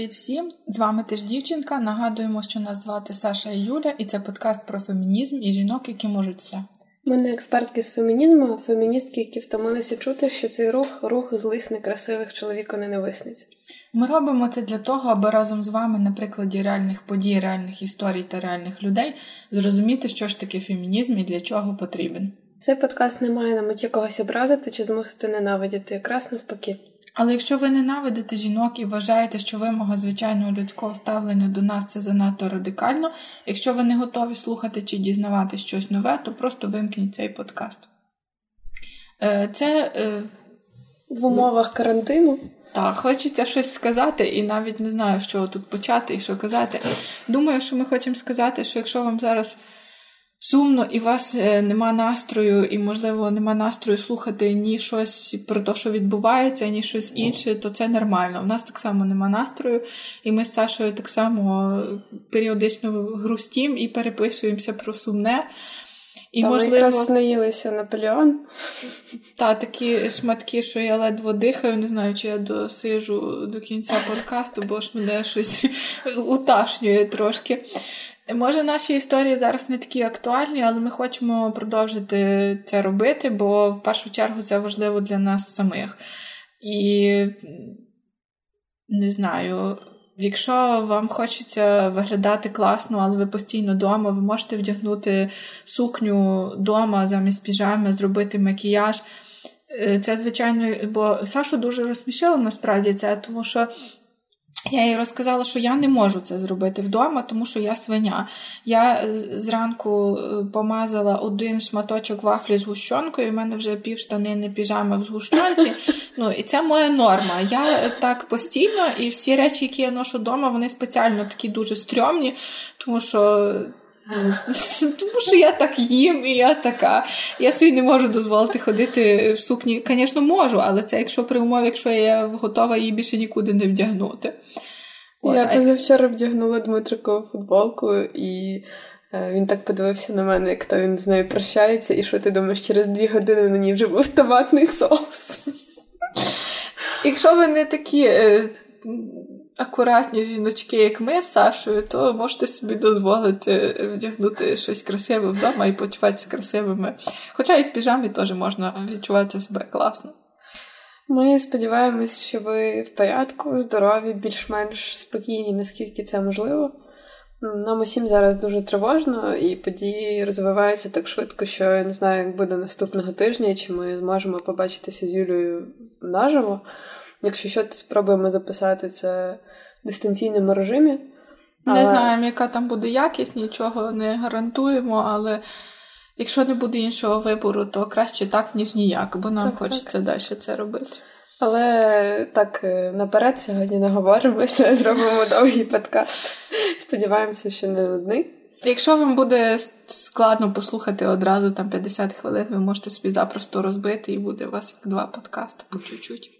Привіт всім! З вами теж дівчинка. Нагадуємо, що нас звати Саша і Юля, і це подкаст про фемінізм і жінок, які можуть все. Ми не експертки з фемінізму, а феміністки, які втомилися чути, що цей рух рух злих, некрасивих чоловіка ненависниць. Ми робимо це для того, аби разом з вами, на прикладі реальних подій, реальних історій та реальних людей, зрозуміти, що ж таке фемінізм і для чого потрібен. Цей подкаст не має на меті когось образити чи змусити ненавидіти, якраз навпаки. Але якщо ви ненавидите жінок і вважаєте, що вимога звичайного людського ставлення до нас це занадто радикально, якщо ви не готові слухати чи дізнавати щось нове, то просто вимкніть цей подкаст. Е, це е, в умовах карантину. Так, хочеться щось сказати, і навіть не знаю, що тут почати і що казати. Думаю, що ми хочемо сказати, що якщо вам зараз сумно і у вас е, нема настрою, і, можливо, нема настрою слухати ні щось про те, що відбувається, ні щось інше, то це нормально. У нас так само нема настрою, і ми з Сашою так само періодично грустім і переписуємося про сумне. І, Там можливо, якраз наїлися Наполеон. Та такі шматки, що я ледве дихаю, не знаю, чи я досижу до кінця подкасту, бо ж мене щось уташнює трошки. Може, наші історії зараз не такі актуальні, але ми хочемо продовжити це робити, бо в першу чергу це важливо для нас самих. І не знаю, якщо вам хочеться виглядати класно, але ви постійно вдома, ви можете вдягнути сукню вдома замість піжами, зробити макіяж. Е, це, звичайно, бо Сашу дуже розсмішило насправді це, тому що я їй розказала, що я не можу це зробити вдома, тому що я свиня. Я е, зранку е, помазала один шматочок вафлі з гущонкою, і в мене вже пів штанини піжами в згущенці. Ну, І це моя норма. Я так постійно, і всі речі, які я ношу вдома, вони спеціально такі дуже стрьомні, тому що тому що я так їм, і я така. Я собі не можу дозволити ходити в сукні. Звісно, можу, але це якщо при умові, якщо я готова її більше нікуди не вдягнути. От, я позавчора вдягнула Дмитрикову футболку, і е, він так подивився на мене, як то він з нею прощається, і що ти думаєш, через дві години на ній вже був томатний соус. Якщо ви не такі. Акуратні жіночки, як ми з Сашою, то можете собі дозволити вдягнути щось красиве вдома і почуватися красивими. Хоча і в піжамі теж можна відчувати себе класно. Ми сподіваємось, що ви в порядку, здорові, більш-менш спокійні, наскільки це можливо. Нам усім зараз дуже тривожно, і події розвиваються так швидко, що я не знаю, як буде наступного тижня, чи ми зможемо побачитися з Юлією наживо. Якщо що, то спробуємо записати це дистанційному режимі. Але... Не знаємо, яка там буде якість, нічого не гарантуємо, але якщо не буде іншого вибору, то краще так, ніж ніяк, бо нам так, хочеться так. далі це робити. Але так е, наперед сьогодні не говоримося, зробимо довгий подкаст. Сподіваємося, що не нудний. Якщо вам буде складно послухати одразу там 50 хвилин, ви можете собі запросто розбити, і буде у вас як два подкасти по чуть-чуть.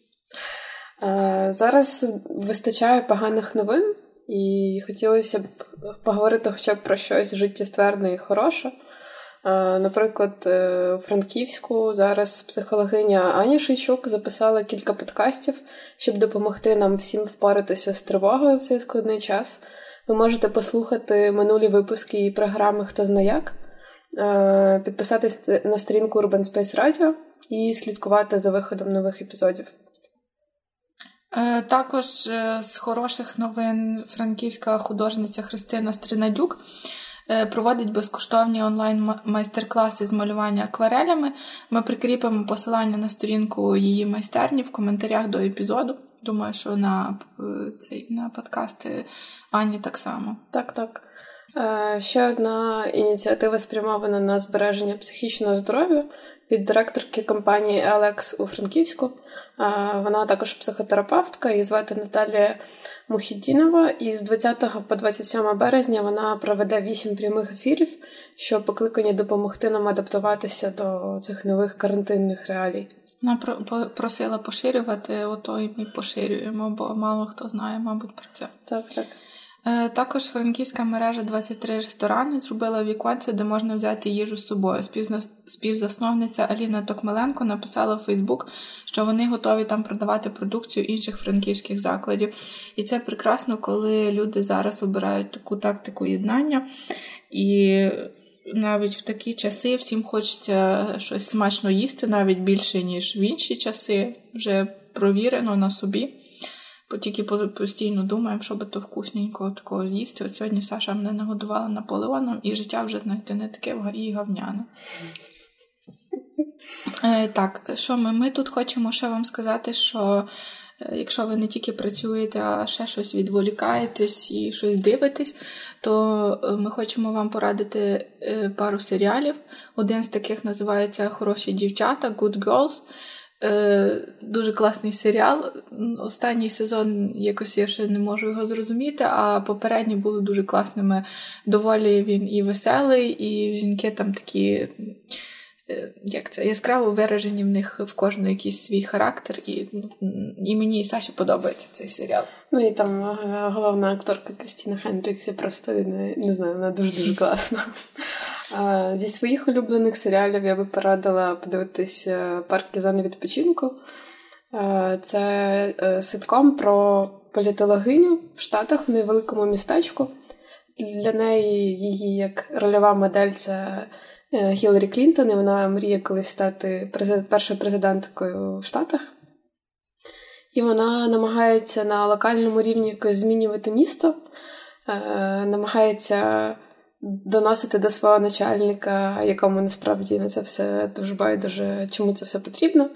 Е, зараз вистачає поганих новин, і хотілося б поговорити хоча б про щось життєстверне і хороше. Е, наприклад, е, у Франківську зараз психологиня Аня Шийчук записала кілька подкастів, щоб допомогти нам всім впоратися з тривогою в цей складний час. Ви можете послухати минулі випуски і програми Хто зна як, підписатись на сторінку Urban Space Radio і слідкувати за виходом нових епізодів. Е, також е, з хороших новин франківська художниця Христина Стринадюк е, проводить безкоштовні онлайн-майстер-класи з малювання акварелями. Ми прикріпимо посилання на сторінку її майстерні в коментарях до епізоду. Думаю, що на цей на подкасти Ані так само. Так, так. Ще одна ініціатива спрямована на збереження психічного здоров'я від директорки компанії Елекс у Франківську. Вона також психотерапевтка, її звати Наталія Мухідінова. І з 20 по 27 березня вона проведе 8 прямих ефірів, що покликані допомогти нам адаптуватися до цих нових карантинних реалій. Вона просила поширювати, ото і ми поширюємо, бо мало хто знає, мабуть, про це. Так, так. Е, також франківська мережа 23 ресторани зробила віконце, де можна взяти їжу з собою. Співзасновниця Аліна Токмаленко написала у Фейсбук, що вони готові там продавати продукцію інших франківських закладів. І це прекрасно, коли люди зараз обирають таку тактику єднання. І навіть в такі часи всім хочеться щось смачно їсти, навіть більше, ніж в інші часи, вже провірено на собі. Тільки постійно думаємо, що би то вкусненького такого з'їсти. От сьогодні Саша мене нагодувала наполеоном, і життя вже, знаєте, не таке і гавняне. Е, Так, що ми? Ми тут хочемо ще вам сказати, що е, якщо ви не тільки працюєте, а ще щось відволікаєтесь і щось дивитесь, то е, ми хочемо вам порадити пару серіалів. Один з таких називається Хороші дівчата, Good Girls. Е, Дуже класний серіал. Останній сезон якось я ще не можу його зрозуміти, а попередні були дуже класними. Доволі він і веселий, і жінки там такі. Е, як це яскраво виражені в них в кожну якийсь свій характер, і і мені і Саші подобається цей серіал. Ну і там е, головна акторка Крістіна Хендрікс, я просто не, не знаю, вона дуже дуже класна. Зі своїх улюблених серіалів я би порадила подивитись е, парки зони відпочинку. Це е, ситком про політологиню в Штатах в невеликому містечку. Для неї її як рольова модель це е, Гіларі Клінтон, і вона мріє колись стати першою президенткою в Штатах. І вона намагається на локальному рівні якось змінювати місто, намагається доносити до свого начальника, якому насправді на це все дуже байдуже, чому це все потрібно.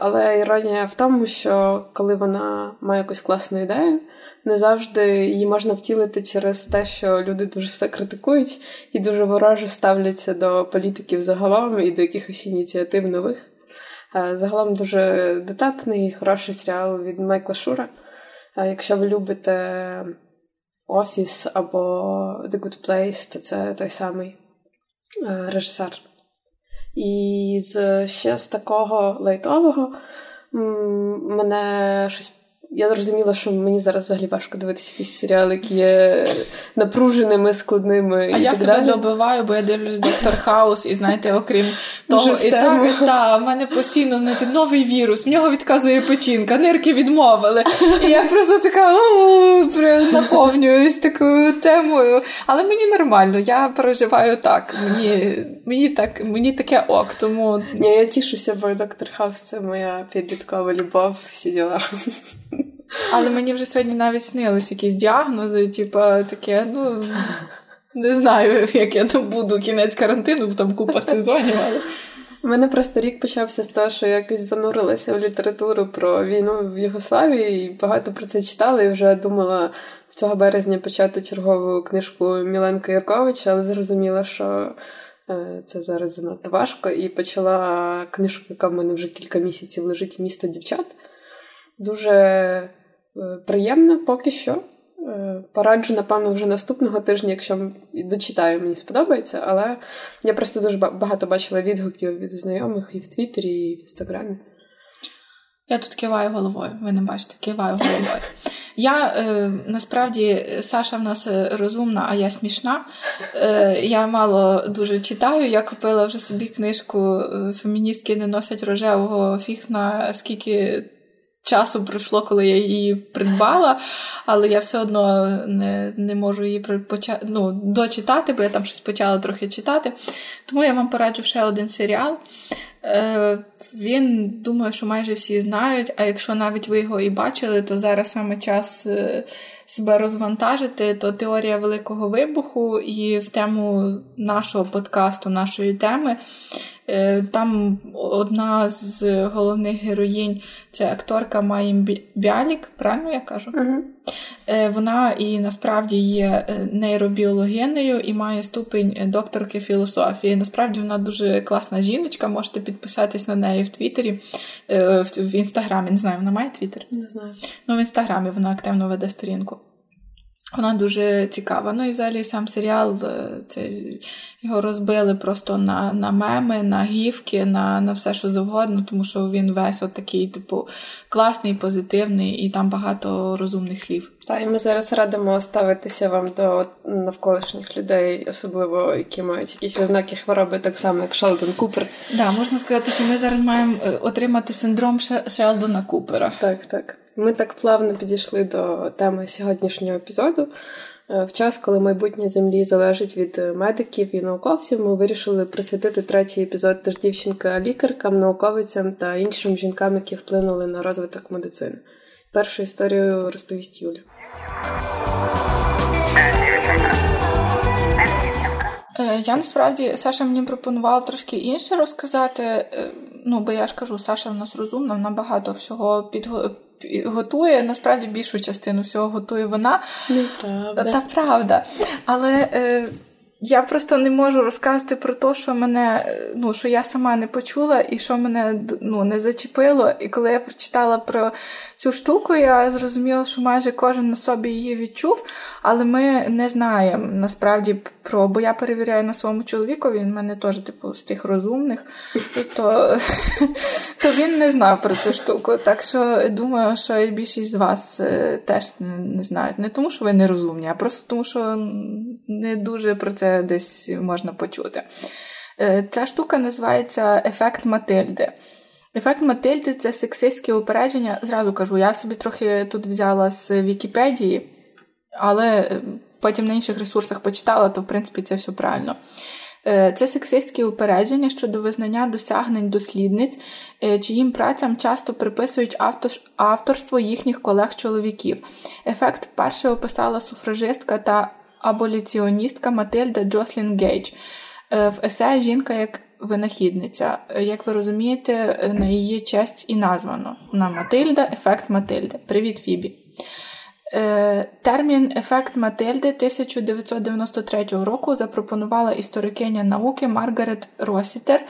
Але іронія в тому, що коли вона має якусь класну ідею, не завжди її можна втілити через те, що люди дуже все критикують і дуже вороже ставляться до політиків загалом і до якихось ініціатив нових. Загалом дуже дотепний, хороший серіал від Майкла Шура. Якщо ви любите Офіс або The Good Place, то це той самий е, режисер. І ще з такого лайтового мене щось я зрозуміла, що мені зараз взагалі важко дивитися якісь серіали, які є напруженими, складними. А і я так себе далі. добиваю, бо я дивлюсь доктор Хаус, і знаєте, окрім того, і так, і та, в мене постійно знаєте, новий вірус, в нього відказує печінка, нирки відмовили. І я просто така наповнююсь такою темою. Але мені нормально, я переживаю так. Мені мені, так, мені таке ок. тому... Ні, Я тішуся, бо доктор Хаус це моя підліткова любов, всі діла. Але мені вже сьогодні навіть снились якісь діагнози, типу, таке, ну. Не знаю, як я там буду кінець карантину, бо там купа сезонів. але... У мене просто рік почався з того, що я якось занурилася в літературу про війну в Югославії і багато про це читала, і вже думала цього березня почати чергову книжку Міленка Ярковича, але зрозуміла, що е, це зараз занадто важко. І почала книжку, яка в мене вже кілька місяців лежить місто дівчат. Дуже е, приємно поки що. Е, пораджу, напевно, вже наступного тижня, якщо дочитаю, мені сподобається, але я просто дуже багато бачила відгуків від знайомих і в Твіттері, і в Інстаграмі. Я тут киваю головою, ви не бачите, киваю головою. Я е, насправді Саша в нас розумна, а я смішна. Е, Я мало дуже читаю. Я купила вже собі книжку Феміністки не носять рожевого фіг на скільки часу пройшло, коли я її придбала, але я все одно не не можу її припоча... ну, дочитати, бо я там щось почала трохи читати. Тому я вам пораджу ще один серіал. Е, Він думаю, що майже всі знають, а якщо навіть ви його і бачили, то зараз саме час е, себе розвантажити, то теорія Великого Вибуху і в тему нашого подкасту, нашої теми. Е, там одна з головних героїнь це акторка Маїм Бялік, правильно я кажу? Uh-huh. Вона і насправді є е, нейробіологинею і має ступень докторки філософії. Насправді вона дуже класна жіночка. Можете підписатись на неї в Твіттері, в інстаграмі. Не знаю, вона має Твіттер? Не знаю. Ну, в інстаграмі вона активно веде сторінку. Вона дуже цікава. Ну і взагалі сам серіал е, це його розбили просто на на меми, на гівки, на на все, що завгодно, тому що він весь от такий, типу, класний, позитивний, і там багато розумних слів. Та і ми зараз радимо ставитися вам до навколишніх людей, особливо які мають якісь ознаки хвороби, так само як Шелдон Купер. Да, можна сказати, що ми зараз маємо е, отримати синдром Шелдона Купера. Так, так. Ми так плавно підійшли до теми сьогоднішнього епізоду. Е, в час, коли майбутнє землі залежить від медиків і науковців, ми вирішили присвятити третій епізод теж дівчинка лікаркам, науковицям та іншим жінкам, які вплинули на розвиток медицини. Першу історію розповість Юля. Е, я насправді Саша мені пропонувала трошки інше розказати. Е, ну, бо я ж кажу, Саша в нас розумна, вона багато всього підго готує. Насправді більшу частину всього готує вона. Неправда. Та правда. Але е, я просто не можу розказати про те, що мене, ну, що я сама не почула і що мене ну, не зачепило. І коли я прочитала про цю штуку, я зрозуміла, що майже кожен на собі її відчув, але ми не знаємо насправді про, бо я перевіряю на своєму чоловіку, він в мене теж, типу, з тих розумних, то він не знав про цю штуку. Так що думаю, що і більшість з вас е, теж не знають. Не тому, що ви не розумні, а просто тому, що не дуже про це десь можна почути. Е, ця штука називається ефект Матильди. Ефект Матильди це сексистське упередження. Зразу кажу, я собі трохи тут взяла з Вікіпедії, але е, потім на інших ресурсах почитала, то в принципі це все правильно. Е, це сексистське упередження щодо визнання досягнень дослідниць, чиїм працям часто приписують авторство їхніх колег-чоловіків. Ефект вперше описала суфражистка та аболіціоністка Матильда Джослін Гейдж. В есе жінка як винахідниця. Як ви розумієте, на її честь і названо на Матильда, ефект Матильди. Привіт, Фібі. Е, термін ефект Матильди 1993 року запропонувала історикиня науки Маргарет Росітер.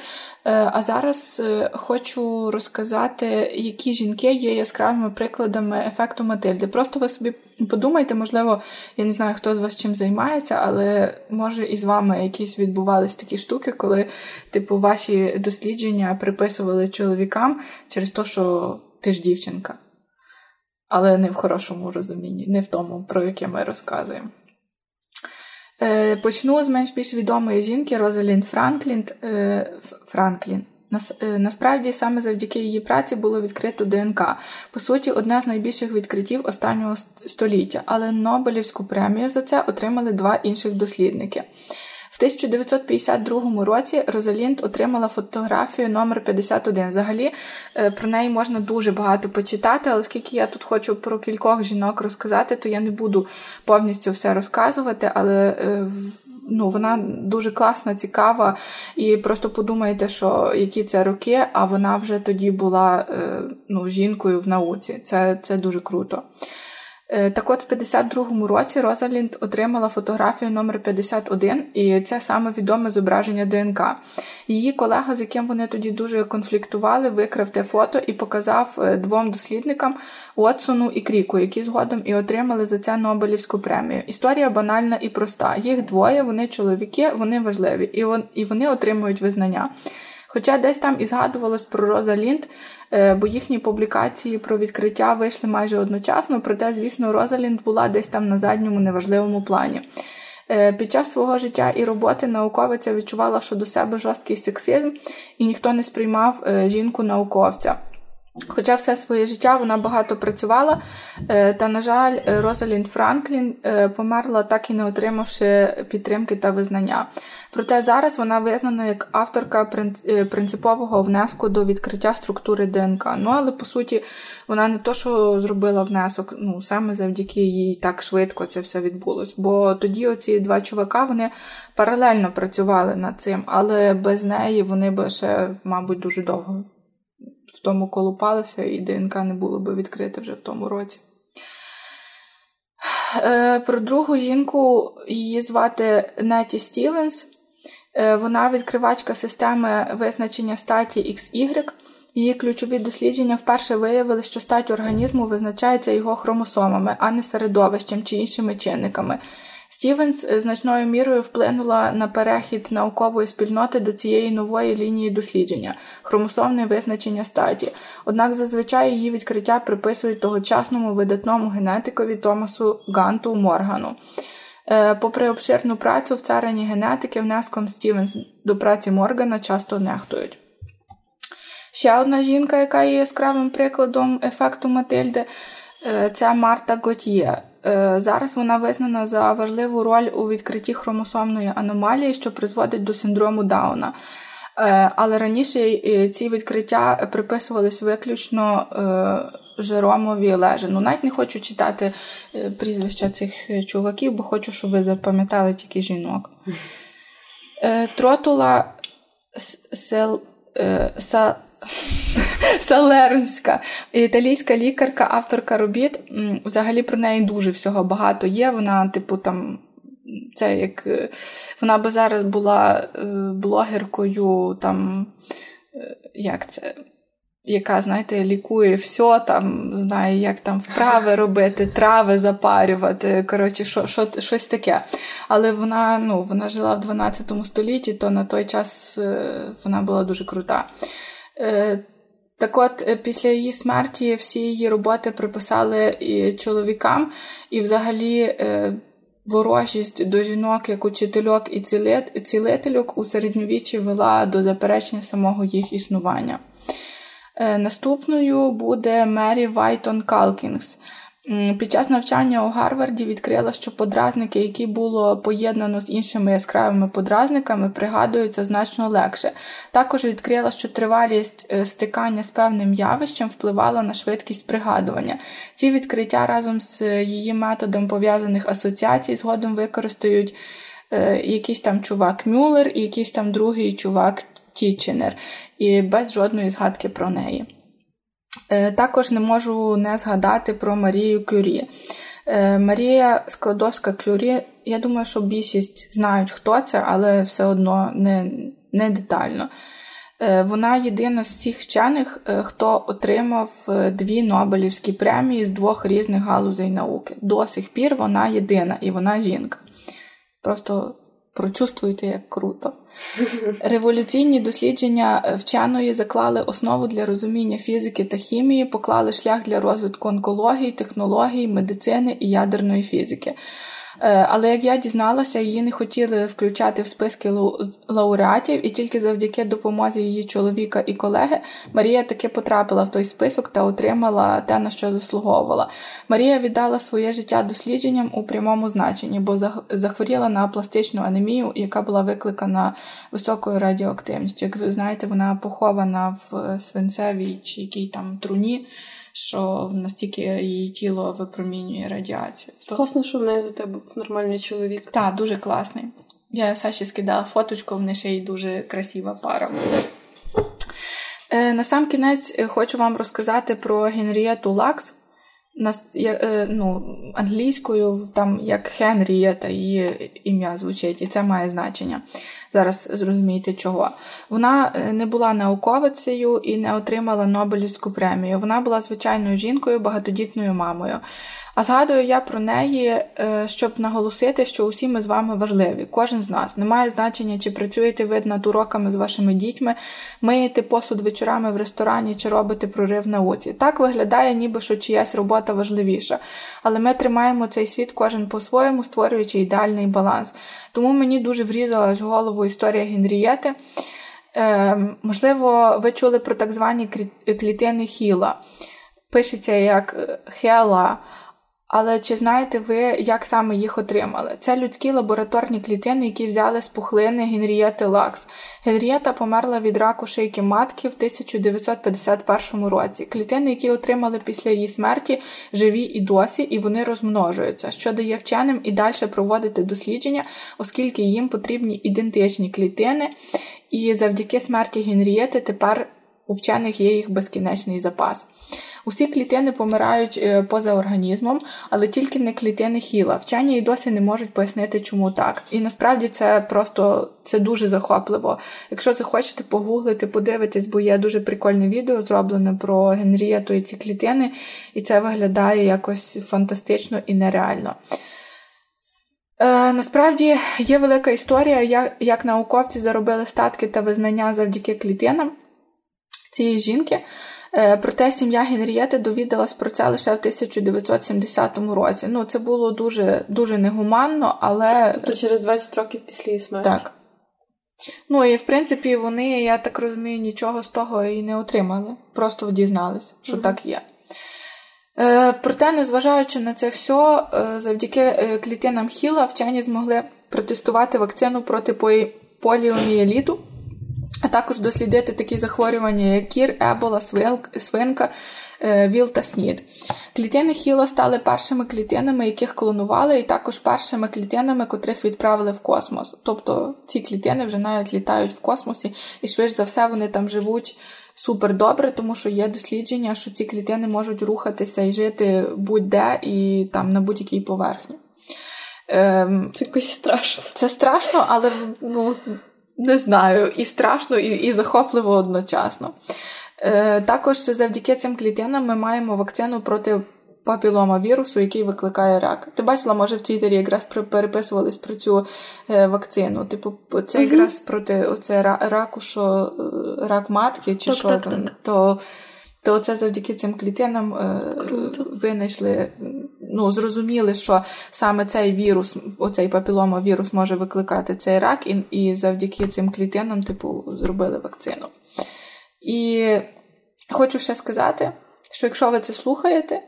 Е, а зараз е, хочу розказати, які жінки є яскравими прикладами ефекту Матильди. Просто ви собі подумайте, можливо, я не знаю, хто з вас чим займається, але може і з вами якісь відбувались такі штуки, коли, типу, ваші дослідження приписували чоловікам через те, що ти ж дівчинка але не в хорошому розумінні, не в тому, про яке ми розказуємо. Е, почну з менш більш відомої жінки Розалін Франклін. Е, Франклін. Е, насправді, саме завдяки її праці було відкрито ДНК. По суті, одне з найбільших відкриттів останнього століття, але Нобелівську премію за це отримали два інших дослідники. В 1952 році Розалінд отримала фотографію номер 51 Взагалі е, про неї можна дуже багато почитати, але оскільки я тут хочу про кількох жінок розказати, то я не буду повністю все розказувати, але е, ну, вона дуже класна, цікава, і просто подумайте, що які це роки, а вона вже тоді була е, ну, жінкою в науці. Це, Це дуже круто. Е, так от в 52-му році Розалінд отримала фотографію номер 51 і це саме відоме зображення ДНК. Її колега, з яким вони тоді дуже конфліктували, викрав те фото і показав е, двом дослідникам Уотсону і Кріку, які згодом і отримали за це Нобелівську премію. Історія банальна і проста. Їх двоє, вони чоловіки, вони важливі, і вони отримують визнання. Хоча десь там і згадувалось про Роза Лінд, е, бо їхні публікації про відкриття вийшли майже одночасно, проте, звісно, Роза Лінд була десь там на задньому неважливому плані. Е, під час свого життя і роботи науковиця відчувала, що до себе жорсткий сексизм, і ніхто не сприймав е, жінку-науковця. Хоча все своє життя вона багато працювала, е, та, на жаль, Розалінд Франклін е, померла, так і не отримавши підтримки та визнання. Проте зараз вона визнана як авторка е, принципового внеску до відкриття структури ДНК. Ну, але по суті, вона не то, що зробила внесок, ну саме завдяки їй так швидко це все відбулось. Бо тоді оці два чувака вони паралельно працювали над цим, але без неї вони би ще, мабуть, дуже довго в тому колупалися, і ДНК не було би відкрите вже в тому році. Е, про другу жінку її звати Неті Стівенс. Е, вона відкривачка системи визначення статі XY. Її ключові дослідження вперше виявили, що стать організму визначається його хромосомами, а не середовищем чи іншими чинниками. Стівенс е, значною мірою вплинула на перехід наукової спільноти до цієї нової лінії дослідження хромосомне визначення статі. Однак зазвичай її відкриття приписують тогочасному видатному генетикові Томасу Ганту Моргану. Е, попри обширну працю в царині генетики, внеском Стівенс до праці Моргана часто нехтують. Ще одна жінка, яка є яскравим прикладом ефекту Матильди, це Марта Готьє. Е, зараз вона визнана за важливу роль у відкритті хромосомної аномалії, що призводить до синдрому Дауна. Е, але раніше ці відкриття приписувались виключно Жеромові Лежину. Навіть не хочу читати прізвища цих чуваків, бо хочу, щоб ви запам'ятали тільки жінок. Тротула Сел. Салернська, італійська лікарка, авторка робіт. Взагалі про неї дуже всього багато є. Вона, типу, там. Це як е, вона би зараз була е, блогеркою, там, е, як це, яка, знаєте, лікує все, там, знає, як там вправи робити, трави запарювати. Коротше, що, що, щось таке. Але вона ну, вона жила в 12 столітті, то на той час вона була дуже крута. Так от, е, після її смерті всі її роботи приписали і чоловікам, і взагалі е, ворожість до жінок як учительок і цілительок у середньовіччі вела до заперечення самого їх існування. Е, наступною буде Мері Вайтон Калкінгс. Під час навчання у Гарварді відкрила, що подразники, які було поєднано з іншими яскравими подразниками, пригадуються значно легше. Також відкрила, що тривалість е, стикання з певним явищем впливала на швидкість пригадування. Ці відкриття разом з її методом пов'язаних асоціацій згодом використають е, якийсь там чувак Мюллер і якийсь там другий чувак Тіченер, і без жодної згадки про неї. Е, також не можу не згадати про Марію Кюрі. Е, Марія Складовська Кюрі, я думаю, що більшість знають, хто це, але все одно не, не детально. Е, вона єдина з всіх вчених, хто отримав дві Нобелівські премії з двох різних галузей науки. До сих пір вона єдина і вона жінка. Просто прочувствуйте, як круто. Революційні дослідження вченої заклали основу для розуміння фізики та хімії, поклали шлях для розвитку онкології, технологій, медицини і ядерної фізики. Е, але як я дізналася, її не хотіли включати в списки лауреатів, і тільки завдяки допомозі її чоловіка і колеги Марія таки потрапила в той список та отримала те, на що заслуговувала. Марія віддала своє життя дослідженням у прямому значенні, бо захворіла на пластичну анемію, яка була викликана високою радіоактивністю. Як ви знаєте, вона похована в свинцевій чи якій там труні що настільки її тіло випромінює радіацію. Класно, що в неї до тебе був нормальний чоловік. Так, дуже класний. Я Саші скидала фоточку, в неї ще й дуже красива пара. Е, на сам кінець е, хочу вам розказати про Генрієту Лакс. Е, ну, Англійською там як Хенрієта її ім'я звучить, і це має значення. Зараз зрозумієте чого. Вона е, не була науковицею і не отримала Нобелівську премію. Вона була звичайною жінкою, багатодітною мамою. А згадую я про неї, е, щоб наголосити, що усі ми з вами важливі. Кожен з нас. Немає значення, чи працюєте ви над уроками з вашими дітьми, миєте посуд вечорами в ресторані чи робите прорив в науці. Так виглядає, ніби що чиясь робота важливіша. Але ми тримаємо цей світ кожен по-своєму, створюючи ідеальний баланс. Тому мені дуже врізалась в голову історія Генрієти. Е, можливо, ви чули про так звані клітини Хіла. Пишеться як Хела. Але чи знаєте ви, як саме їх отримали? Це людські лабораторні клітини, які взяли з пухлини Генрієти Лакс. Генрієта померла від раку шийки матки в 1951 році. Клітини, які отримали після її смерті, живі і досі, і вони розмножуються, що дає вченим і далі проводити дослідження, оскільки їм потрібні ідентичні клітини. І завдяки смерті Генрієти тепер у вчених є їх безкінечний запас. Усі клітини помирають е, поза організмом, але тільки не клітини хіла. Вчені і досі не можуть пояснити, чому так. І насправді це просто це дуже захопливо. Якщо захочете погуглити, подивитись, бо є дуже прикольне відео зроблене про Генрієту і ці клітини, і це виглядає якось фантастично і нереально. Е, Насправді є велика історія, як, як науковці заробили статки та визнання завдяки клітинам цієї жінки. Е, проте сім'я Генрієти довідалась про це лише в 1970 році. Ну, це було дуже дуже негуманно, але. Тобто через 20 років після її смерті. Так. Ну і в принципі вони, я так розумію, нічого з того і не отримали. Просто дізналися, що угу. так є. Е, Проте, незважаючи на це все, завдяки е, клітинам Хіла вчені змогли протестувати вакцину проти поліомієліту, також дослідити такі захворювання, як кір, ебола, свинка, е, ВІЛ та СНІД. Клітини Хіла стали першими клітинами, яких клонували, і також першими клітинами, котрих відправили в космос. Тобто ці клітини вже навіть літають в космосі, і швидше за все вони там живуть супер добре, тому що є дослідження, що ці клітини можуть рухатися і жити будь-де і там на будь-якій поверхні. Ем, Це якось страшно. Це страшно, але ну, не знаю, і страшно, і, і захопливо одночасно. Е, Також завдяки цим клітинам ми маємо вакцину проти папілома вірусу, який викликає рак. Ти бачила, може в Твіттері якраз переписувались про цю е, вакцину. Типу, це якраз проти оце раку, що е, рак матки, чи так, що так, там, так. то то це завдяки цим клітинам е, винайшли, ну, зрозуміли, що саме цей вірус, оцей папілома вірус може викликати цей рак, і, і завдяки цим клітинам, типу, зробили вакцину. І хочу ще сказати, що якщо ви це слухаєте,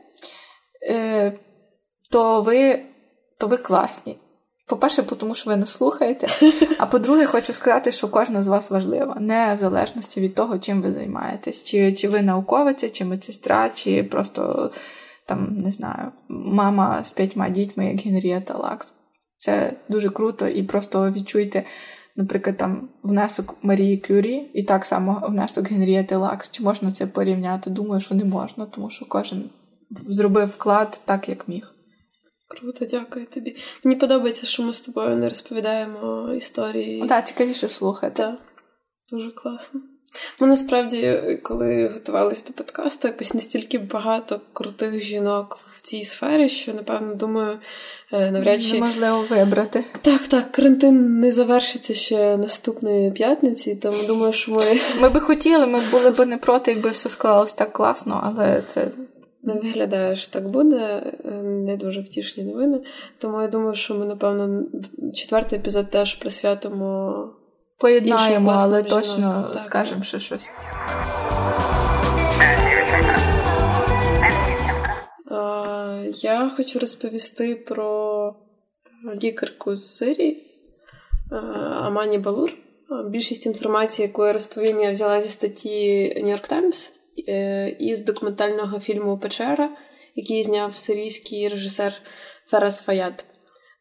е, то ви то ви класні. По-перше, тому що ви не слухаєте. А по-друге, хочу сказати, що кожна з вас важлива, не в залежності від того, чим ви займаєтесь. Чи чи ви науковиця, чи медсестра, чи просто там, не знаю, мама з п'ятьма дітьми, як Генрієта Лакс. Це дуже круто, і просто відчуйте, наприклад, там внесок Марії Кюрі і так само внесок Генрієти Лакс. Чи можна це порівняти? Думаю, що не можна, тому що кожен зробив вклад так, як міг. Круто, дякую тобі. Мені подобається, що ми з тобою не розповідаємо історії. Так, цікавіше слухати. Так, Дуже класно. Ну, насправді, коли готувалися до подкасту, якось настільки багато крутих жінок в цій сфері, що, напевно, думаю, е, навряд чи неможливо вибрати. Так, так, карантин не завершиться ще наступної п'ятниці, тому думаю, що ми. Ми би хотіли, ми були б не проти, якби все склалось так класно, але це не виглядає, що так буде, е, не дуже втішні новини. Тому я думаю, що ми, напевно, четвертий епізод теж присвятимо. Поєднаємо, але точно скажемо ще щось. Я хочу розповісти про лікарку з Сирії Амані Балур. Більшість інформації, яку я розповім, я взяла зі статті New York Times. Е, із документального фільму Печера, який зняв сирійський режисер Ферас Фаят.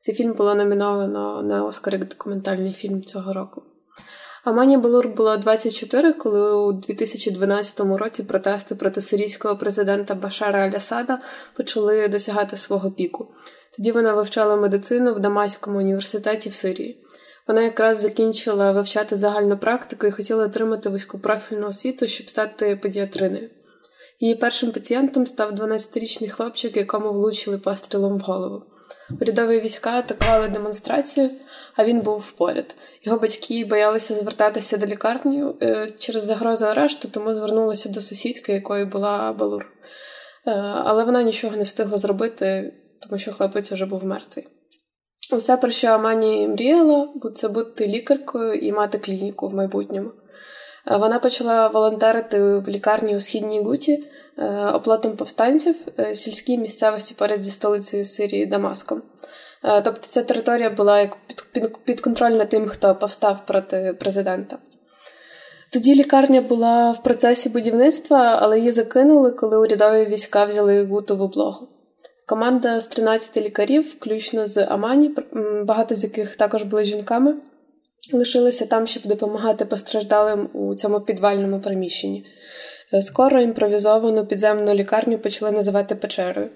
Цей фільм було номіновано на Оскар як документальний фільм цього року. Амані Балур було 24, коли у 2012 році протести проти сирійського президента Башара Аль-Асада почали досягати свого піку. Тоді вона вивчала медицину в Дамаському університеті в Сирії. Вона якраз закінчила вивчати загальну практику і хотіла отримати вузькопрофільну освіту, щоб стати педіатриною. Її першим пацієнтом став 12-річний хлопчик, якому влучили пострілом в голову. Урядові війська атакували демонстрацію, а він був поряд. Його батьки боялися звертатися до лікарні е, через загрозу арешту, тому звернулися до сусідки, якою була Балур. Е, але вона нічого не встигла зробити, тому що хлопець вже був мертвий. Усе, про що Амані мріяла, це бути лікаркою і мати клініку в майбутньому. Е, вона почала волонтерити в лікарні у східній Гуті е, оплатом повстанців е, сільській місцевості поряд зі столицею Сирії Дамаском. Тобто ця територія була як підконтрольна тим, хто повстав проти президента. Тоді лікарня була в процесі будівництва, але її закинули, коли урядові війська взяли Гуту в облогу. Команда з 13 лікарів, включно з Амані, багато з яких також були жінками, лишилися там, щоб допомагати постраждалим у цьому підвальному приміщенні. Скоро імпровізовану підземну лікарню почали називати печерою.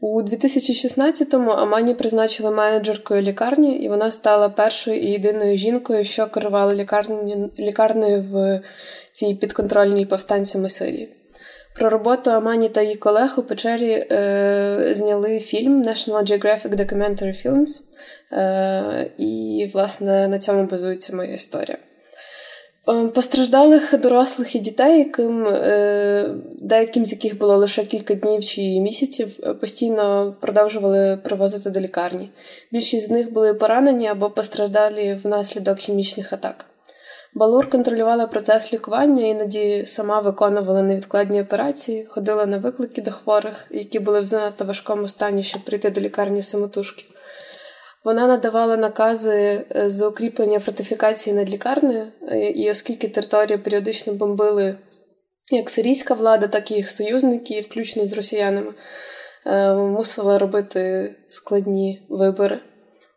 У 2016-му Амані призначили менеджеркою лікарні, і вона стала першою і єдиною жінкою, що керувала лікарні, лікарнею в цій підконтрольній повстанцями Сирії. Про роботу Амані та її колег у печері е, зняли фільм National Geographic Documentary Films. Е, І, власне, на цьому базується моя історія. Е, постраждалих дорослих і дітей, яким, е, деяким з яких було лише кілька днів чи місяців, е, постійно продовжували привозити до лікарні. Більшість з них були поранені або постраждалі внаслідок хімічних атак. Балур контролювала процес лікування, іноді сама виконувала невідкладні операції, ходила на виклики до хворих, які були в занадто важкому стані, щоб прийти до лікарні самотужки. Вона надавала накази е, з укріплення фортифікації над лікарнею, е, і оскільки територію періодично бомбили як сирійська влада, так і їх союзники, включно з росіянами, е, мусила робити складні вибори.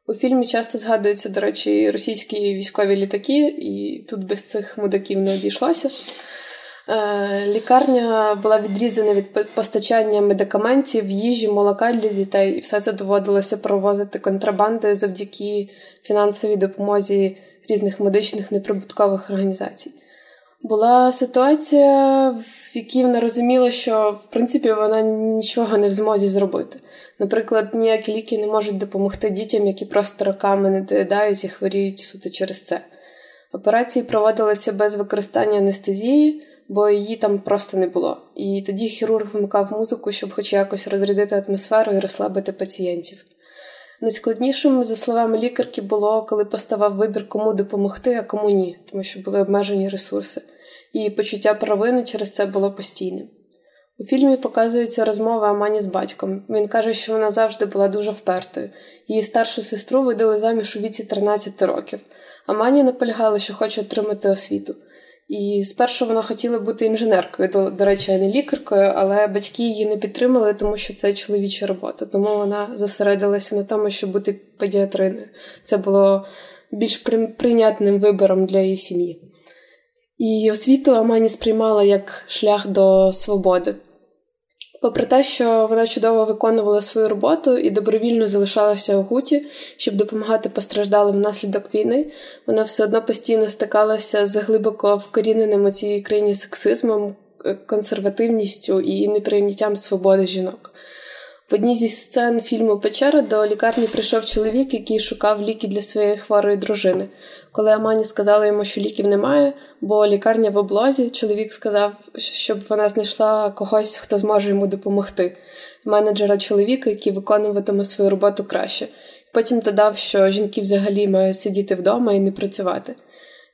У фільмі часто згадуються, до речі, російські військові літаки, і тут без цих мудаків не обійшлося. Е, лікарня була відрізана від постачання медикаментів, їжі, молока для дітей, і все це доводилося провозити контрабандою завдяки фінансовій допомозі різних медичних неприбуткових організацій. Була ситуація, в якій вона розуміла, що в принципі вона нічого не в змозі зробити. Наприклад, ніякі ліки не можуть допомогти дітям, які просто роками не доїдають і хворіють суто через це. Операції проводилися без використання анестезії бо її там просто не було. І тоді хірург вмикав музику, щоб хоч якось розрядити атмосферу і розслабити пацієнтів. Найскладнішим, за словами лікарки, було, коли поставав вибір, кому допомогти, а кому ні, тому що були обмежені ресурси, і почуття провини через це було постійним. У фільмі показується розмова Амані з батьком. Він каже, що вона завжди була дуже впертою. Її старшу сестру видали заміж у віці 13 років. Амані наполягала, що хоче отримати освіту. І спершу вона хотіла бути інженеркою, до, до речі, не лікаркою, але батьки її не підтримали, тому що це чоловіча робота. Тому вона зосередилася на тому, щоб бути педіатриною. Це було більш прийнятним вибором для її сім'ї. І освіту Амані сприймала як шлях до свободи. Попри те, що вона чудово виконувала свою роботу і добровільно залишалася у гуті, щоб допомагати постраждалим внаслідок війни, вона все одно постійно стикалася з глибоко вкоріненим у цій країні сексизмом, консервативністю і неприйняттям свободи жінок. В одній зі сцен фільму Печера до лікарні прийшов чоловік, який шукав ліки для своєї хворої дружини. Коли Амані сказала йому, що ліків немає, бо лікарня в облозі, чоловік сказав, щоб вона знайшла когось, хто зможе йому допомогти, менеджера чоловіка, який виконуватиме свою роботу краще. Потім додав, що жінки взагалі мають сидіти вдома і не працювати.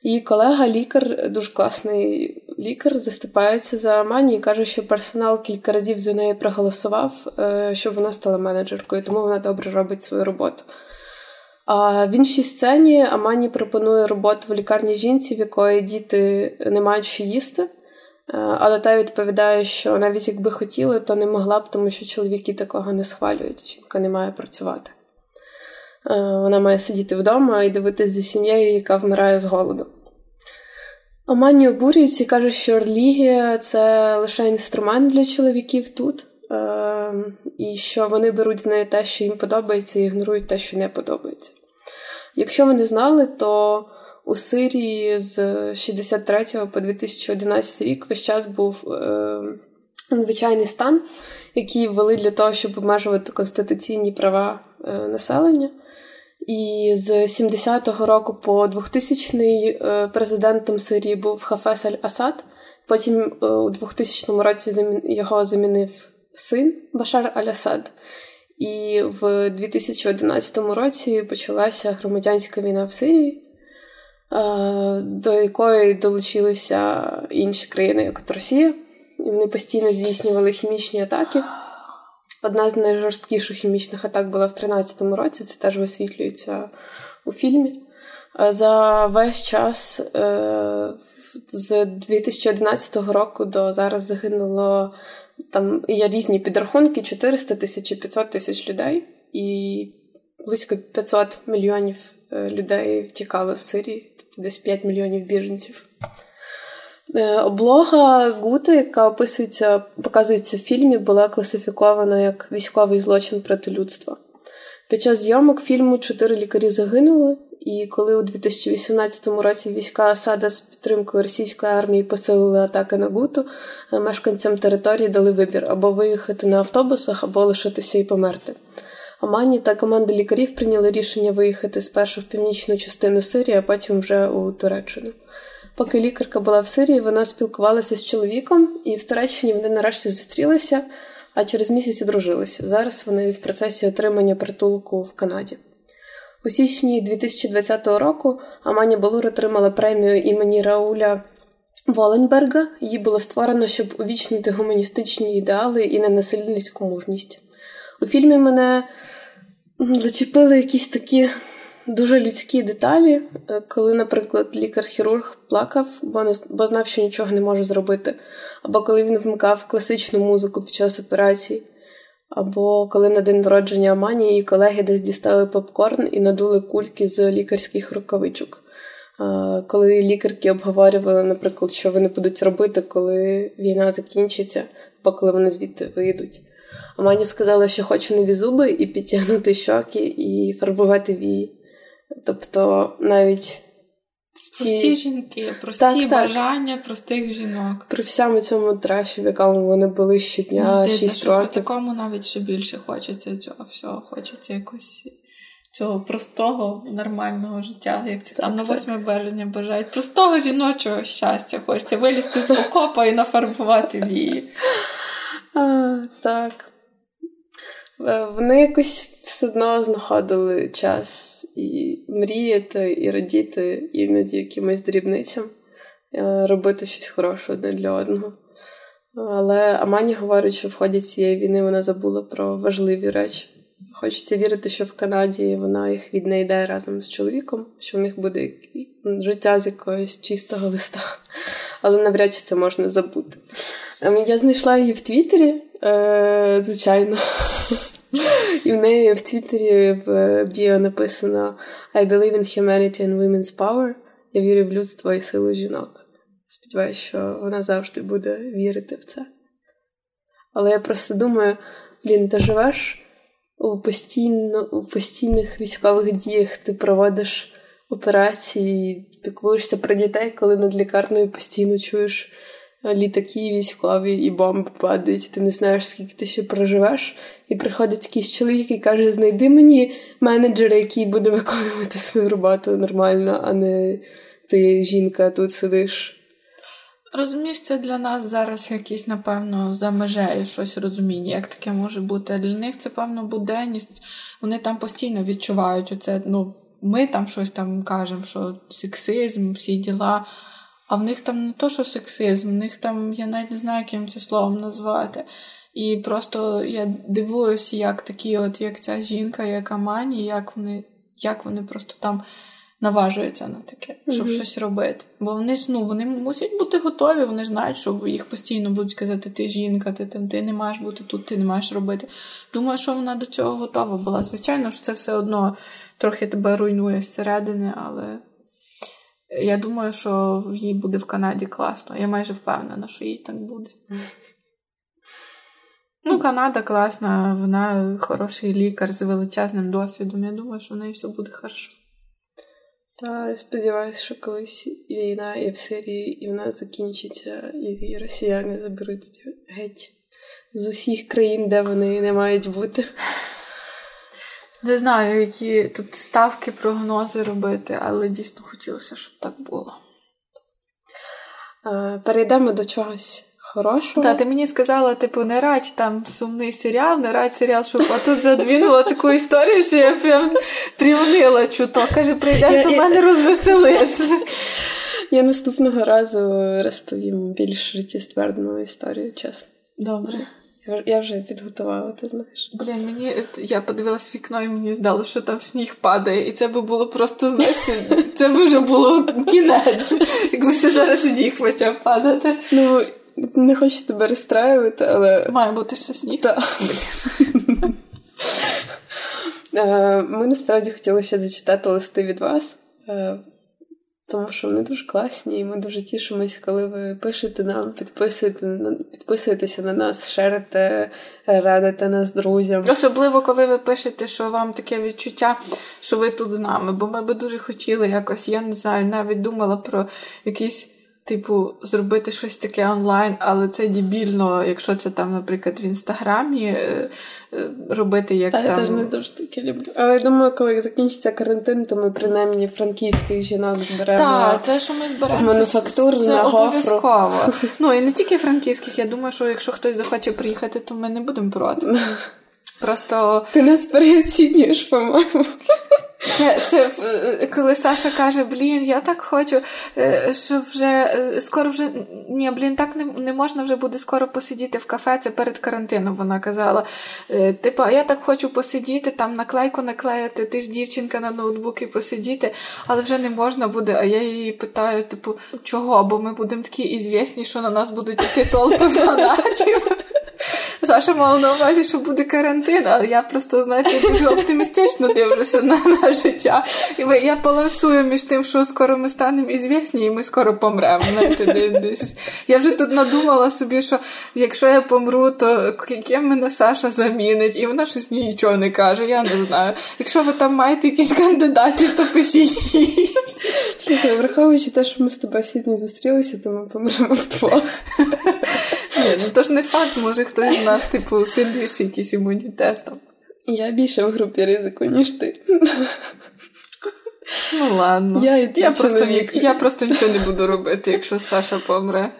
Її колега, лікар, дуже класний лікар, заступається за Амані і каже, що персонал кілька разів за неї проголосував, е, щоб вона стала менеджеркою, тому вона добре робить свою роботу. А в іншій сцені Амані пропонує роботу в лікарні жінці, в якої діти не мають що їсти. Е, але та відповідає, що навіть якби хотіли, то не могла б, тому що чоловіки такого не схвалюють. Жінка не має працювати. Е, вона має сидіти вдома і дивитися за сім'єю, яка вмирає з голоду. Амані обурюється і каже, що релігія це лише інструмент для чоловіків тут, е, і що вони беруть з неї те, що їм подобається, і ігнорують те, що не подобається. Якщо ви не знали, то у Сирії з 63 по 2011 рік весь час був е, надзвичайний стан, який ввели для того, щоб обмежувати конституційні права е, населення. І з 70-го року по 2000-й е, президентом Сирії був Хафес Аль-Асад. Потім е, у 2000 році його замінив син Башар Аль-Асад. І в 2011 році почалася громадянська війна в Сирії, е, до якої долучилися інші країни, як от Росія. І вони постійно здійснювали хімічні атаки. Одна з найжорсткіших хімічних атак була в 2013 році, це теж висвітлюється у фільмі. За весь час е, з 2011 року до зараз загинуло там є різні підрахунки: 400 тисяч і 500 тисяч людей, і близько 500 мільйонів е, людей втікало з Сирії, тобто десь 5 мільйонів біженців. Е, облога Гута, яка описується, показується в фільмі, була класифікована як військовий злочин проти людства. Під час зйомок фільму чотири лікарі загинули, і коли у 2018 році війська Асада з підтримкою російської армії посилили атаки на Гуту, е, мешканцям території дали вибір або виїхати на автобусах, або лишитися і померти. Амані та команда лікарів прийняли рішення виїхати спершу в північну частину Сирії, а потім вже у Туреччину. Поки лікарка була в Сирії, вона спілкувалася з чоловіком, і в Туреччині вони нарешті зустрілися, а через місяць одружилися. Зараз вони в процесі отримання притулку в Канаді. У січні 2020 року Амані Балур отримала премію імені Рауля Воленберга. Її було створено, щоб увічнити гуманістичні ідеали і ненасильницьку мужність. У фільмі мене зачепили якісь такі дуже людські деталі, е, коли, наприклад, лікар-хірург плакав, бо знав, що нічого не може зробити, або коли він вмикав класичну музику під час операції, або коли на день народження Амані її колеги десь дістали попкорн і надули кульки з лікарських рукавичок. Коли лікарки обговорювали, наприклад, що вони будуть робити, коли війна закінчиться, або коли вони звідти вийдуть. А Мані сказала, що хоче нові зуби і підтягнути щоки, і фарбувати вії. Тобто навіть в ці... Прості жінки, прості так, бажання так. простих жінок. При всьому цьому траші, в якому вони були щодня, Здається, 6 що років. При такому навіть ще більше хочеться цього всього, хочеться якось цього простого, нормального життя, як це так, там на 8 березня бажають. Простого жіночого щастя. Хочеться вилізти з окопа і нафарбувати вії. Так. Е, вони якось все одно знаходили час і мріяти, і радіти іноді якимось дрібницям, е, робити щось хороше одне для одного. Але Амані говорить, що в ході цієї війни вона забула про важливі речі. Хочеться вірити, що в Канаді вона їх віднайде разом з чоловіком, що в них буде життя з якогось чистого листа. Але навряд чи це можна забути. Ем, я знайшла її в Твіттері, е, звичайно. І в неї в Твіттері в біо написано I believe in humanity and women's power. Я вірю в людство і силу жінок. Сподіваюся, що вона завжди буде вірити в це. Але я просто думаю, блін, ти живеш у постійно, у постійних військових діях, ти проводиш операції, піклуєшся про дітей, коли над лікарнею постійно чуєш літаки військові і бомби падають, ти не знаєш, скільки ти ще проживеш. І приходить якийсь чоловік і каже: знайди мені менеджера, який буде виконувати свою роботу нормально, а не ти жінка тут сидиш. Розумієш, це для нас зараз якісь, напевно, за межею щось розуміння, як таке може бути. А для них це, певно, буденність. Вони там постійно відчувають оце. Ну, ми там щось там кажемо, що сексизм, всі діла. А в них там не то, що сексизм, в них там, я навіть не знаю, яким це словом назвати. І просто я дивуюся, як такі, от як ця жінка, як Амані, як вони як вони просто там наважуються на таке, щоб mm-hmm. щось робити. Бо вони ж ну, вони мусять бути готові, вони ж знають, що їх постійно будуть казати, ти жінка, ти там ти не маєш бути тут, ти не маєш робити. Думаю, що вона до цього готова була. Звичайно, що це все одно трохи тебе руйнує зсередини, але. Я думаю, що їй буде в Канаді класно. Я майже впевнена, що їй так буде. Ну, Канада класна, вона хороший лікар з величезним досвідом. Я думаю, що в неї все буде хорошо. Та сподіваюся, що колись війна і в Сирії, і вона закінчиться, і росіяни заберуть геть з усіх країн, де вони не мають бути. Не знаю, які тут ставки, прогнози робити, але дійсно хотілося, щоб так було. Е, перейдемо до чогось хорошого. Так, ти мені сказала, типу, не радь там сумний серіал, не радь серіал, щоб а тут задвінула таку історію, що я прям привнила чуток. Каже, прийдеш до мене розвеселиш. Я наступного разу розповім більш життєствердну історію, чесно. Добре. Я вже підготувала, ти знаєш. Блін, мені я подивилась вікно, і мені здалося, що там сніг падає, і це би було просто, знаєш, це би вже було кінець, якби ще зараз сніг почав падати. Ну, не хочу тебе розстраювати, але. Має бути ще сніг. Так. Е, ми насправді хотіли ще зачитати листи від вас. Тому що вони дуже класні, і ми дуже тішимось, коли ви пишете нам, підписуєте, підписуєтеся на нас, шерите, радите нас друзям. Особливо, коли ви пишете, що вам таке відчуття, що ви тут з нами. Бо ми би дуже хотіли якось, я не знаю, навіть думала про якісь типу, зробити щось таке онлайн, але це дебільно, якщо це там, наприклад, в інстаграмі е, е, робити як Та, там. Я теж не дуже таке люблю. Але я думаю, коли закінчиться карантин, то ми принаймні франківських жінок зберемо. Так, те, що ми зберемо мануфактуру, це, це обов'язково. Ну і не тільки франківських, я думаю, що якщо хтось захоче приїхати, то ми не будемо проти. Просто ти нас переоцінюєш, по-моєму. Це це е, коли Саша каже, блін, я так хочу, е, щоб вже е, скоро вже ні, блін, так не не можна вже буде скоро посидіти в кафе. Це перед карантином. Вона казала. Типу, я так хочу посидіти, там наклейку наклеїти, ти ж дівчинка на ноутбуки посидіти, але вже не можна буде. А я її питаю, типу, чого? Бо ми будемо такі ізвісні, що на нас будуть йти толпи фанатів. Саша мала на увазі, що буде карантин, але я просто, знаєте, дуже оптимістично дивлюся на, на життя. І я балансую між тим, що скоро ми станемо ізвісні, і ми скоро помремо. знаєте, десь. Я вже тут надумала собі, що якщо я помру, то ким мене Саша замінить, і вона щось нічого не каже, я не знаю. Якщо ви там маєте якісь кандидатів, то пишіть. Слухай, враховуючи те, що ми з тобою сьогодні зустрілися, то ми помремо вдвох. Ні, ну то ж не факт, може хтось з нас, типу, сильніший якийсь імунітетом. Я більше в групі ризику, ніж ти. Ну ладно. Я і я, просто, я просто нічого не буду робити, якщо Саша помре.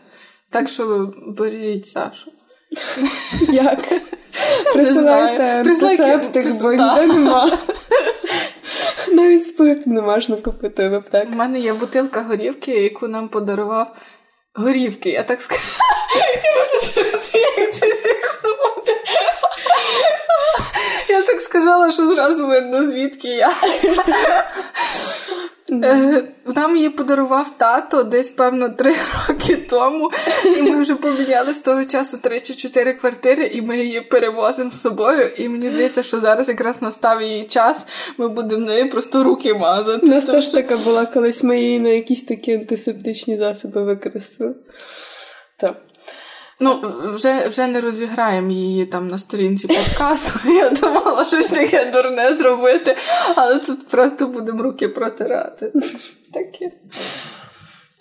Так що беріть Сашу. Як? Присилайте антисептик, бо ніде нема. Навіть спирту не можна купити в аптеку. У мене є бутилка горівки, яку нам подарував горівки. Я так сказала. Я так сказала, що зразу видно, звідки я. Е, нам її подарував тато десь, певно, три роки тому, і ми вже поміняли з того часу три чи чотири квартири, і ми її перевозимо з собою. І мені здається, що зараз якраз настав її час, ми будемо нею просто руки мазати. У нас теж така була, колись ми її на якісь такі антисептичні засоби використали. Так. Ну, вже вже не розіграємо її там на сторінці подкасту. Я думала, щось таке дурне зробити, але тут просто будемо руки протирати. Таке.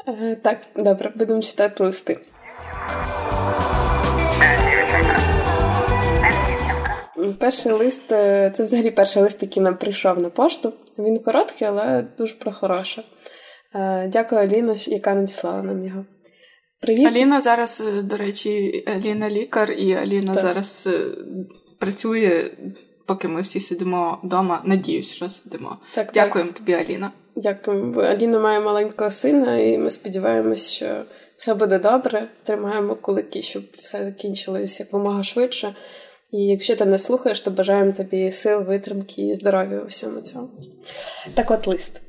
Е, так, добре, будемо читати листи. Перший лист е, це взагалі перший лист, який нам прийшов на пошту. Він короткий, але дуже про хороше. Е, дякую Аліна, яка надіслала нам його. Привіт. Аліна зараз, е, до речі, Аліна лікар, і Аліна так. зараз е, працює, поки ми всі сидимо вдома. Надіюсь, що сидимо. Так, Дякуємо так. тобі, Аліна. Дякуємо. Аліна має маленького сина, і ми сподіваємось, що все буде добре. Тримаємо кулики, щоб все закінчилось якомога швидше. І якщо ти не слухаєш, то бажаємо тобі сил, витримки і здоров'я у всьому цьому. Так от лист.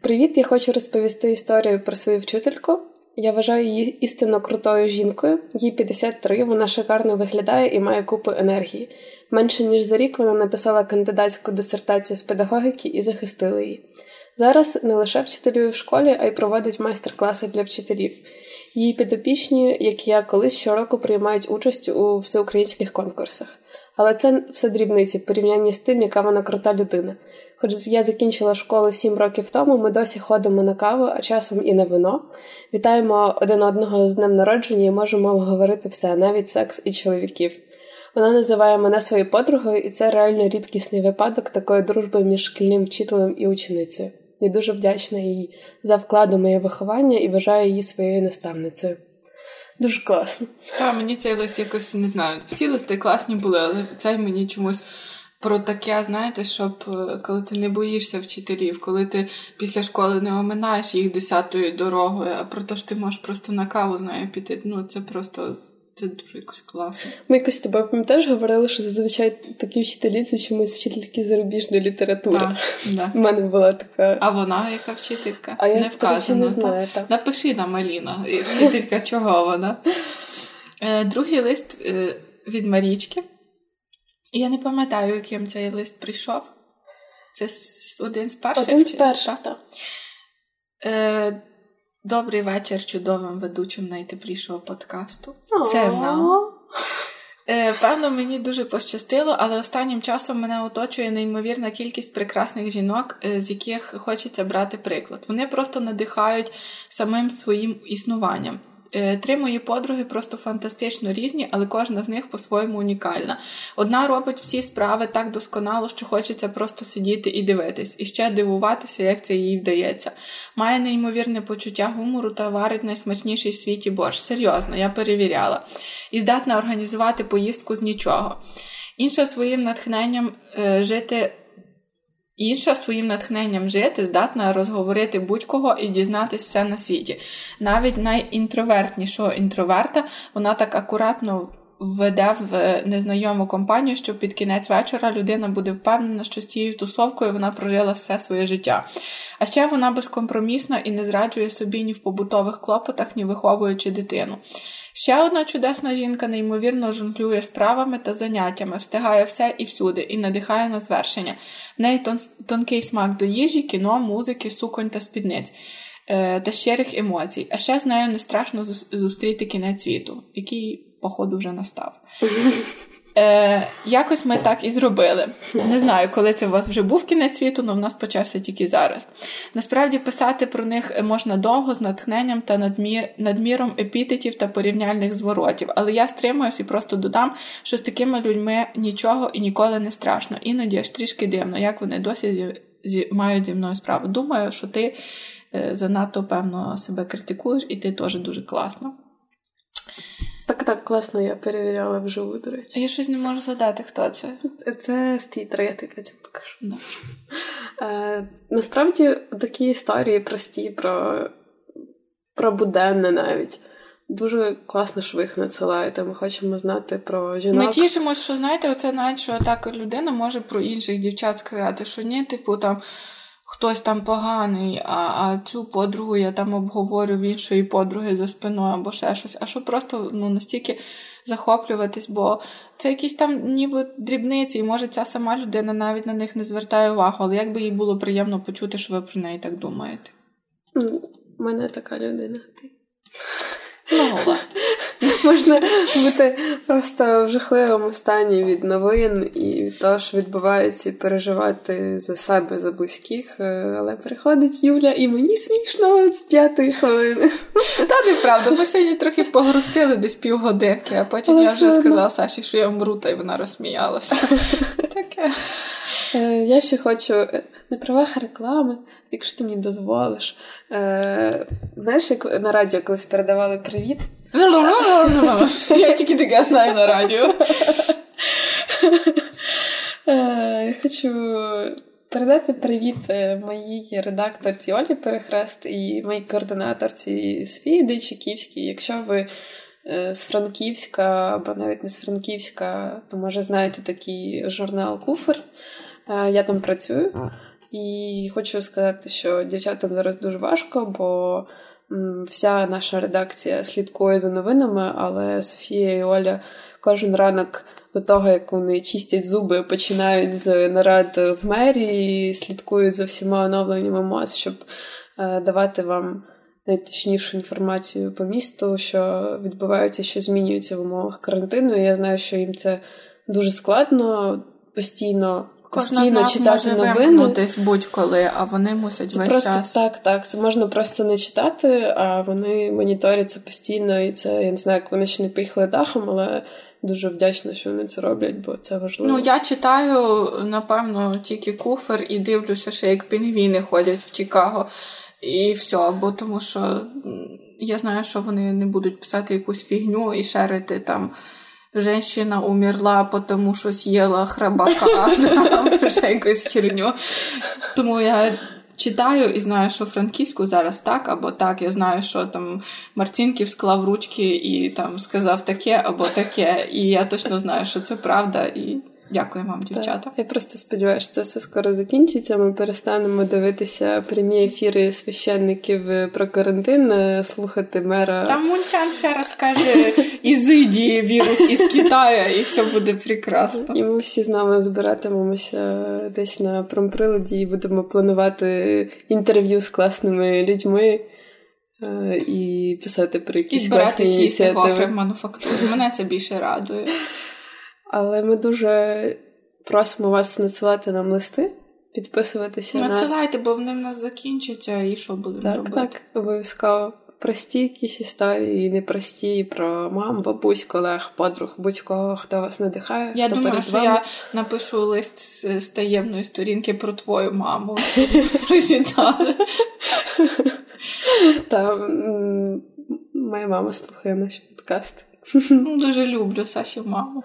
Привіт! Я хочу розповісти історію про свою вчительку. Я вважаю її істинно крутою жінкою. Їй 53, вона шикарно виглядає і має купу енергії. Менше ніж за рік вона написала кандидатську дисертацію з педагогіки і захистила її. Зараз не лише вчителює в школі, а й проводить майстер-класи для вчителів. Її підопічні, як я колись щороку приймають участь у всеукраїнських конкурсах. Але це все дрібниці в порівнянні з тим, яка вона крута людина. Хоч я закінчила школу сім років тому, ми досі ходимо на каву, а часом і на вино. Вітаємо один одного з днем народження і можемо обговорити все, навіть секс і чоловіків. Вона називає мене своєю подругою, і це реально рідкісний випадок такої дружби між шкільним вчителем і ученицею. Я дуже вдячна їй за вклад у моє виховання і вважаю її своєю наставницею. Дуже класно. А, мені цей лист якось не знаю. Всі листи класні були, але цей мені чомусь про таке, знаєте, щоб е, коли ти не боїшся вчителів, коли ти після школи не оминаєш їх десятою дорогою, а про те, що ти можеш просто на каву з нею піти. Ну це просто. Це дуже якось класно. Ми якось з тобою пам'ятаєш, говорили, що зазвичай такі вчителі це чомусь вчительки зарубіжної літератури. Так, да. У мене була така. А вона яка вчителька? А я не вказано. не знаю, так. Напиши нам, Аліна, вчителька чого вона. Е, другий лист е, від Марічки. Я не пам'ятаю, яким цей лист прийшов. Це один з перших? Один з перших, так. Е, Добрий вечір чудовим ведучим найтеплішого подкасту. Це нам. Е, Певно, мені дуже пощастило, але останнім часом мене оточує неймовірна кількість прекрасних жінок, е, з яких хочеться брати приклад. Вони просто надихають самим своїм існуванням. Е, три мої подруги просто фантастично різні, але кожна з них по-своєму унікальна. Одна робить всі справи так досконало, що хочеться просто сидіти і дивитись, і ще дивуватися, як це їй вдається. Має неймовірне почуття гумору та варить найсмачніший в світі борщ. Серйозно, я перевіряла. І здатна організувати поїздку з нічого. Інша своїм натхненням е, жити Інша своїм натхненням жити здатна розговорити будь-кого і дізнатися все на світі. Навіть найінтровертнішого інтроверта вона так акуратно введе в незнайому компанію, що під кінець вечора людина буде впевнена, що з цією тусовкою вона прожила все своє життя. А ще вона безкомпромісна і не зраджує собі ні в побутових клопотах, ні виховуючи дитину. Ще одна чудесна жінка неймовірно жонглює справами та заняттями, встигає все і всюди, і надихає на звершення. В неї тон- тонкий смак до їжі, кіно, музики, суконь та спідниць. Е, та щирих емоцій. А ще з нею не страшно зустріти кінець світу, який, походу, вже настав. Е, Якось ми так і зробили. Не знаю, коли це у вас вже був кінець світу, але в нас почався тільки зараз. Насправді писати про них можна довго з натхненням та надмір, надміром епітетів та порівняльних зворотів, але я стримуюсь і просто додам, що з такими людьми нічого і ніколи не страшно. Іноді аж трішки дивно, як вони досі зі, зі, мають зі мною справу. Думаю, що ти е, занадто певно себе критикуєш, і ти теж дуже класно. Так, так, класно, я перевіряла вживу, до речі. Я щось не можу згадати, хто це. Це з твіттера, я тобі потім покажу. No. Е, Насправді такі історії прості про про буденне навіть. Дуже класно, що ви їх надсилаєте. Ми хочемо знати про жінок. Ми тішимося, що знаєте, оце навіть що так людина може про інших дівчат сказати, що ні, типу там хтось там поганий, а а цю подругу я там обговорю в іншої подруги за спиною або ще щось, а що просто ну, настільки захоплюватись, бо це якісь там ніби дрібниці, і може ця сама людина навіть на них не звертає увагу, але як би їй було приємно почути, що ви про неї так думаєте? У мене така людина. ти. Ну, Можна бути просто в жахливому стані від новин і від того, що відбувається, і переживати за себе, за близьких. Е, але приходить Юля, і мені смішно з п'ятої хвилини. Та неправда, ми сьогодні трохи погрустили десь півгодинки, а потім але я вже сказала Саші, що я вмру, та й вона розсміялася. Таке. Е, я ще хочу е, на правах реклами якщо ти мені дозволиш. Е, Знаєш, як на радіо колись передавали привіт? Я тільки таке знаю на радіо. Я хочу передати привіт моїй редакторці Олі Перехрест і моїй координаторці Софії Дейчиківській. Якщо ви з Франківська, або навіть не з Франківська, то може знаєте такий журнал Куфер. Я там працюю. І хочу сказати, що дівчатам зараз дуже важко, бо вся наша редакція слідкує за новинами, але Софія і Оля кожен ранок до того, як вони чистять зуби, починають з нарад в мерії, слідкують за всіма оновленнями МОЗ, щоб е, давати вам найточнішу інформацію по місту, що відбувається, що змінюється в умовах карантину. І я знаю, що їм це дуже складно постійно постійно читати новини. будь-коли, а вони мусять це весь просто, час. Так, так. Це можна просто не читати, а вони моніторять це постійно, і це я не знаю, як вони ще не поїхали дахом, але. Дуже вдячна, що вони це роблять, бо це важливо. Ну, я читаю, напевно, тільки куфер і дивлюся, ще як пінгвіни ходять в Чикаго. І все, бо тому що я знаю, що вони не будуть писати якусь фігню і шерити там женщина умерла, тому що з'їла храбака, вже якусь херню. Тому я читаю і знаю, що франківську зараз так або так. Я знаю, що там Мартінків склав ручки і там сказав таке або таке. І я точно знаю, що це правда. І Дякую вам, дівчата. Так. Я просто сподіваюся, що це все скоро закінчиться. Ми перестанемо дивитися прямі ефіри священників про карантин, е, слухати мера. Там Мунчан ще раз каже ізиді вірус із Китаю, і все буде прекрасно. І ми всі з нами збиратимемося десь на промприладі і будемо планувати інтерв'ю з класними людьми. Е, і писати про якісь і класні ініціативи. в мануфактурі. Мене це більше радує. Але ми дуже просимо вас надсилати нам листи, підписуватися. Надсилайте, нас. бо вони в нас закінчаться, і що будемо так, робити? Так, обов'язково. Прості якісь історії, непрості про мам, бабусь, колег, подруг, будь-кого, хто вас надихає. Я хто думаю, перед що вами. я напишу лист з, з таємної сторінки про твою маму. Прочитали. Та моя мама слухає наш подкаст. Ну, дуже люблю Саші маму.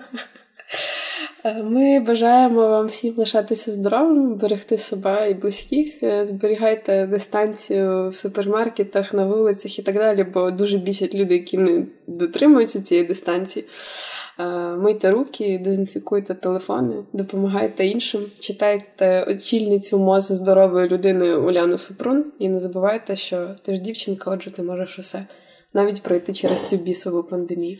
Е, ми бажаємо вам всім лишатися здоровим, берегти себе і близьких, е, зберігайте дистанцію в супермаркетах, на вулицях і так далі, бо дуже бісять люди, які не дотримуються цієї дистанції. Е, мийте руки, дезінфікуйте телефони, допомагайте іншим, читайте очільницю мози здорової людини Уляну Супрун і не забувайте, що ти ж дівчинка, отже, ти можеш усе навіть пройти через цю бісову пандемію.